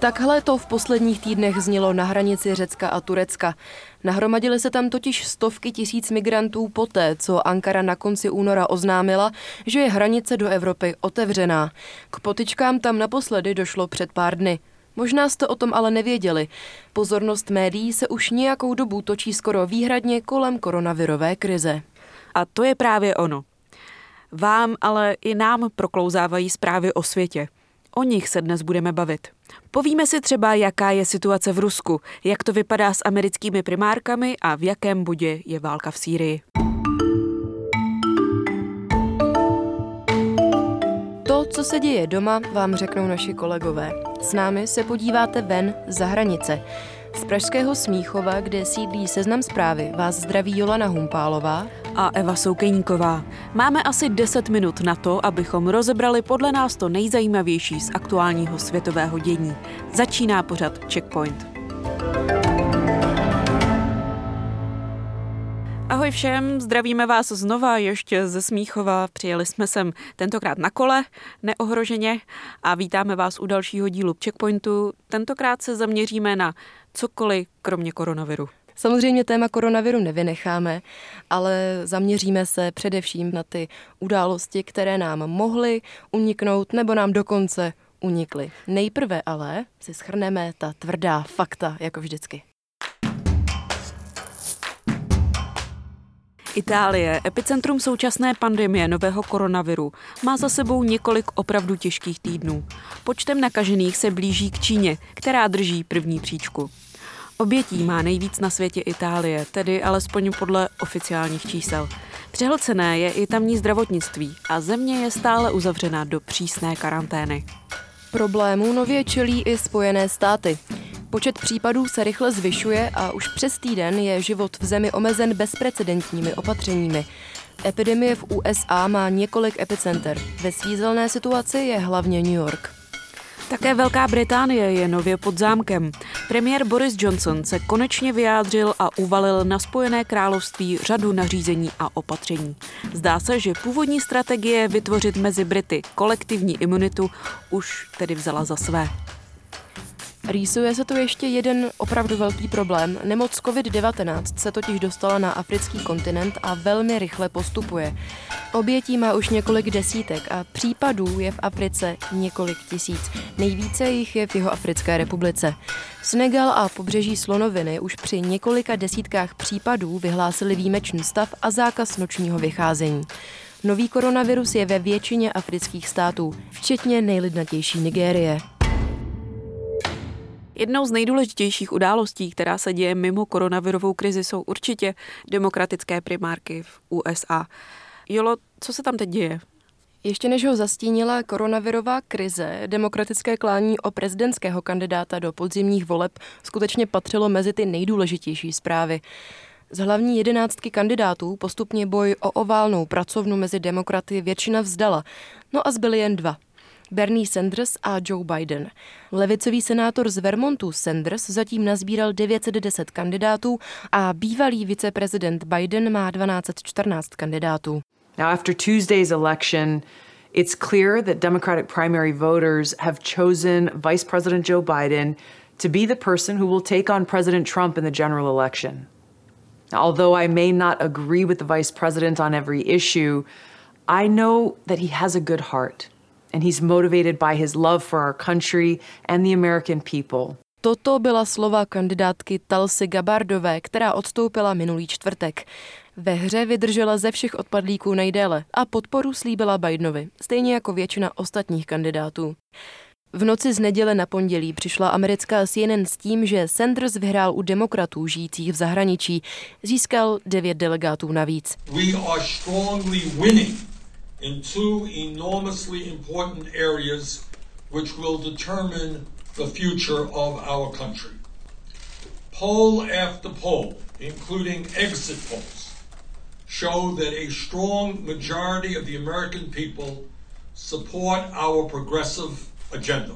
Takhle to v posledních týdnech znělo na hranici Řecka a Turecka. Nahromadily se tam totiž stovky tisíc migrantů poté, co Ankara na konci února oznámila, že je hranice do Evropy otevřená. K potičkám tam naposledy došlo před pár dny. Možná jste o tom ale nevěděli. Pozornost médií se už nějakou dobu točí skoro výhradně kolem koronavirové krize. A to je právě ono. Vám, ale i nám proklouzávají zprávy o světě. O nich se dnes budeme bavit. Povíme si třeba, jaká je situace v Rusku, jak to vypadá s americkými primárkami a v jakém bodě je válka v Sýrii. To, co se děje doma, vám řeknou naši kolegové. S námi se podíváte ven za hranice. Z Pražského Smíchova, kde sídlí seznam zprávy, vás zdraví Jolana Humpálová a Eva Soukejníková. Máme asi 10 minut na to, abychom rozebrali podle nás to nejzajímavější z aktuálního světového dění. Začíná pořad Checkpoint. Ahoj všem, zdravíme vás znova ještě ze Smíchova. Přijeli jsme sem tentokrát na kole, neohroženě a vítáme vás u dalšího dílu Checkpointu. Tentokrát se zaměříme na cokoliv kromě koronaviru. Samozřejmě téma koronaviru nevynecháme, ale zaměříme se především na ty události, které nám mohly uniknout nebo nám dokonce unikly. Nejprve ale si schrneme ta tvrdá fakta, jako vždycky. Itálie, epicentrum současné pandemie nového koronaviru, má za sebou několik opravdu těžkých týdnů. Počtem nakažených se blíží k Číně, která drží první příčku. Obětí má nejvíc na světě Itálie, tedy alespoň podle oficiálních čísel. Přehlcené je i tamní zdravotnictví a země je stále uzavřena do přísné karantény. Problémů nově čelí i Spojené státy. Počet případů se rychle zvyšuje a už přes týden je život v zemi omezen bezprecedentními opatřeními. Epidemie v USA má několik epicenter. Ve svízelné situaci je hlavně New York. Také Velká Británie je nově pod zámkem. Premiér Boris Johnson se konečně vyjádřil a uvalil na Spojené království řadu nařízení a opatření. Zdá se, že původní strategie vytvořit mezi Brity kolektivní imunitu už tedy vzala za své. Rýsuje se tu ještě jeden opravdu velký problém. Nemoc COVID-19 se totiž dostala na africký kontinent a velmi rychle postupuje. Obětí má už několik desítek a případů je v Africe několik tisíc. Nejvíce jich je v jeho Africké republice. Senegal a pobřeží Slonoviny už při několika desítkách případů vyhlásili výjimečný stav a zákaz nočního vycházení. Nový koronavirus je ve většině afrických států, včetně nejlidnatější Nigérie. Jednou z nejdůležitějších událostí, která se děje mimo koronavirovou krizi, jsou určitě demokratické primárky v USA. Jolo, co se tam teď děje? Ještě než ho zastínila koronavirová krize, demokratické klání o prezidentského kandidáta do podzimních voleb skutečně patřilo mezi ty nejdůležitější zprávy. Z hlavní jedenáctky kandidátů postupně boj o oválnou pracovnu mezi demokraty většina vzdala, no a zbyly jen dva – Bernie Sanders a Joe Biden. Levicový senátor z Vermontu Sanders zatím nazbíral 910 kandidátů a bývalý viceprezident Biden má 1214 kandidátů. Now after Tuesday's election, it's clear that Democratic primary voters have chosen Vice President Joe Biden to be the person who will take on President Trump in the general election. Although I may not agree with the vice president on every issue, I know that he has a good heart and he's motivated by his love for our country and the American people. Toto byla slova kandidátky Talsy Gabardové, která odstoupila minulý čtvrtek. Ve hře vydržela ze všech odpadlíků nejdéle a podporu slíbila Bidenovi, stejně jako většina ostatních kandidátů. V noci z neděle na pondělí přišla americká CNN s tím, že Sanders vyhrál u demokratů žijících v zahraničí. Získal devět delegátů navíc. We are strongly winning in two enormously important areas which will determine the future of our country. Poll after poll, including exit polls, show that a strong majority of the American people support our progressive agenda.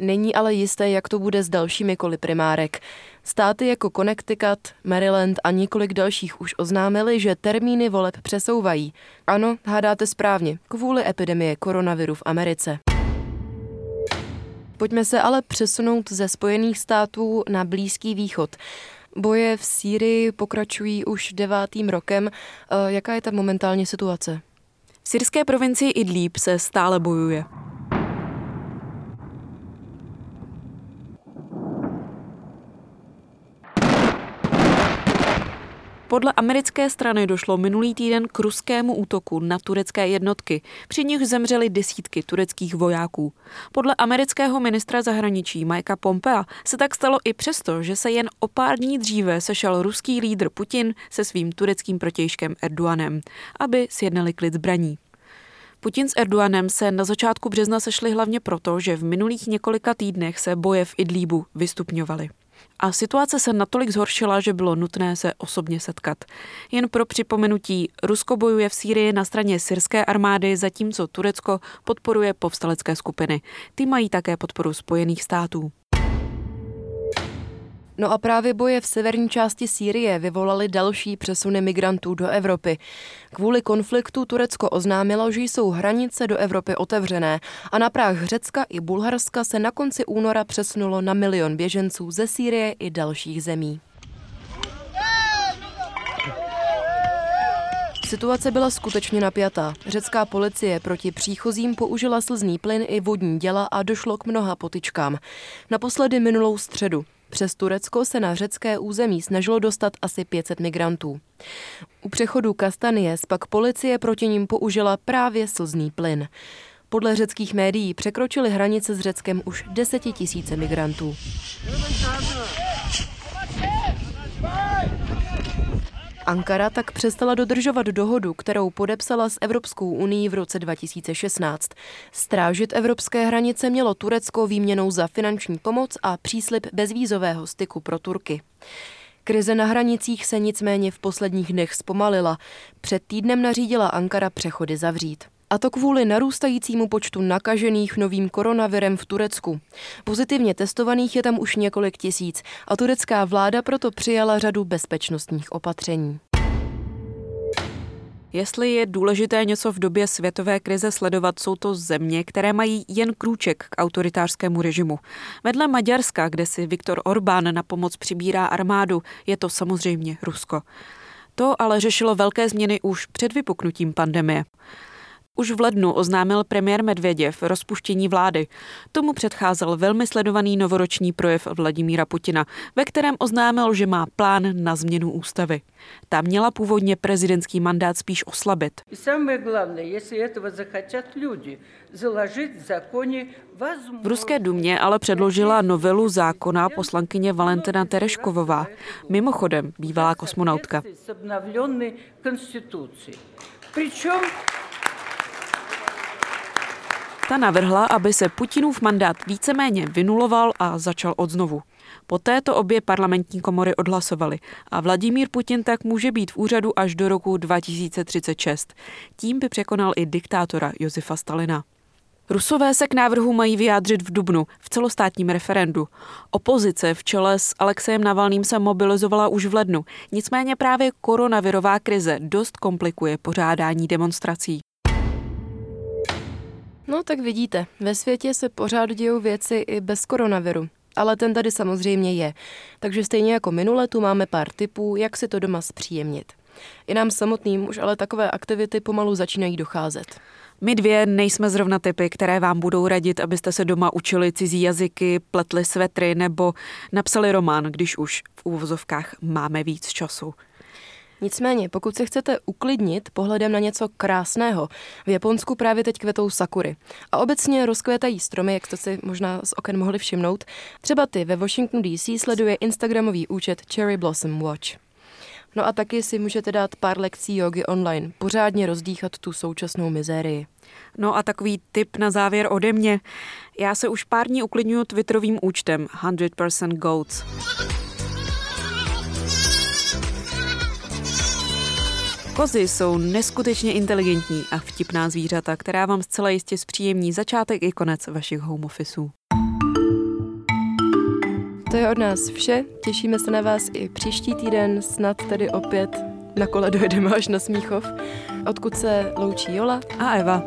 Není ale jisté, jak to bude s dalšími koly primárek. Státy jako Connecticut, Maryland a několik dalších už oznámili, že termíny voleb přesouvají. Ano, hádáte správně, kvůli epidemie koronaviru v Americe. Pojďme se ale přesunout ze Spojených států na Blízký východ. Boje v Sýrii pokračují už devátým rokem. Eh, jaká je ta momentálně situace? V syrské provincii Idlib se stále bojuje. Podle americké strany došlo minulý týden k ruskému útoku na turecké jednotky, při nich zemřely desítky tureckých vojáků. Podle amerického ministra zahraničí Mikea Pompea se tak stalo i přesto, že se jen o pár dní dříve sešel ruský lídr Putin se svým tureckým protějškem Erdoganem, aby sjednali klid zbraní. Putin s Erdoganem se na začátku března sešli hlavně proto, že v minulých několika týdnech se boje v Idlíbu vystupňovaly a situace se natolik zhoršila, že bylo nutné se osobně setkat. Jen pro připomenutí, Rusko bojuje v Sýrii na straně syrské armády, zatímco Turecko podporuje povstalecké skupiny. Ty mají také podporu Spojených států. No a právě boje v severní části Sýrie vyvolaly další přesuny migrantů do Evropy. Kvůli konfliktu Turecko oznámilo, že jsou hranice do Evropy otevřené a na práh Řecka i Bulharska se na konci února přesunulo na milion běženců ze Sýrie i dalších zemí. Situace byla skutečně napjatá. Řecká policie proti příchozím použila slzný plyn i vodní děla a došlo k mnoha potyčkám. Naposledy minulou středu. Přes Turecko se na řecké území snažilo dostat asi 500 migrantů. U přechodu Kastanies pak policie proti ním použila právě slzný plyn. Podle řeckých médií překročili hranice s Řeckem už desetitisíce migrantů. Ankara tak přestala dodržovat dohodu, kterou podepsala s Evropskou unii v roce 2016. Strážit evropské hranice mělo Turecko výměnou za finanční pomoc a příslip bezvízového styku pro Turky. Krize na hranicích se nicméně v posledních dnech zpomalila. Před týdnem nařídila Ankara přechody zavřít. A to kvůli narůstajícímu počtu nakažených novým koronavirem v Turecku. Pozitivně testovaných je tam už několik tisíc a turecká vláda proto přijala řadu bezpečnostních opatření. Jestli je důležité něco v době světové krize sledovat, jsou to země, které mají jen krůček k autoritářskému režimu. Vedle Maďarska, kde si Viktor Orbán na pomoc přibírá armádu, je to samozřejmě Rusko. To ale řešilo velké změny už před vypuknutím pandemie. Už v lednu oznámil premiér Medvěděv rozpuštění vlády. Tomu předcházel velmi sledovaný novoroční projev Vladimíra Putina, ve kterém oznámil, že má plán na změnu ústavy. Ta měla původně prezidentský mandát spíš oslabit. V ruské dumě ale předložila novelu zákona poslankyně Valentina Tereškovová, mimochodem bývalá kosmonautka. Přičem ta navrhla, aby se Putinův mandát víceméně vynuloval a začal odznovu. Poté to obě parlamentní komory odhlasovaly a Vladimír Putin tak může být v úřadu až do roku 2036. Tím by překonal i diktátora Josefa Stalina. Rusové se k návrhu mají vyjádřit v Dubnu v celostátním referendu. Opozice v čele s Alexejem Navalným se mobilizovala už v lednu, nicméně právě koronavirová krize dost komplikuje pořádání demonstrací. No tak vidíte, ve světě se pořád dějou věci i bez koronaviru. Ale ten tady samozřejmě je. Takže stejně jako minule tu máme pár tipů, jak si to doma zpříjemnit. I nám samotným už ale takové aktivity pomalu začínají docházet. My dvě nejsme zrovna typy, které vám budou radit, abyste se doma učili cizí jazyky, pletli svetry nebo napsali román, když už v úvozovkách máme víc času. Nicméně, pokud se chcete uklidnit pohledem na něco krásného, v Japonsku právě teď kvetou sakury. A obecně rozkvétají stromy, jak jste si možná z oken mohli všimnout. Třeba ty ve Washington DC sleduje Instagramový účet Cherry Blossom Watch. No a taky si můžete dát pár lekcí jogy online, pořádně rozdýchat tu současnou mizérii. No a takový tip na závěr ode mě. Já se už pár dní uklidňuju Twitterovým účtem 100% Goats. Kozy jsou neskutečně inteligentní a vtipná zvířata, která vám zcela jistě zpříjemní začátek i konec vašich home officeů. To je od nás vše. Těšíme se na vás i příští týden, snad tedy opět na kole dojedeme až na Smíchov, odkud se loučí Jola a Eva.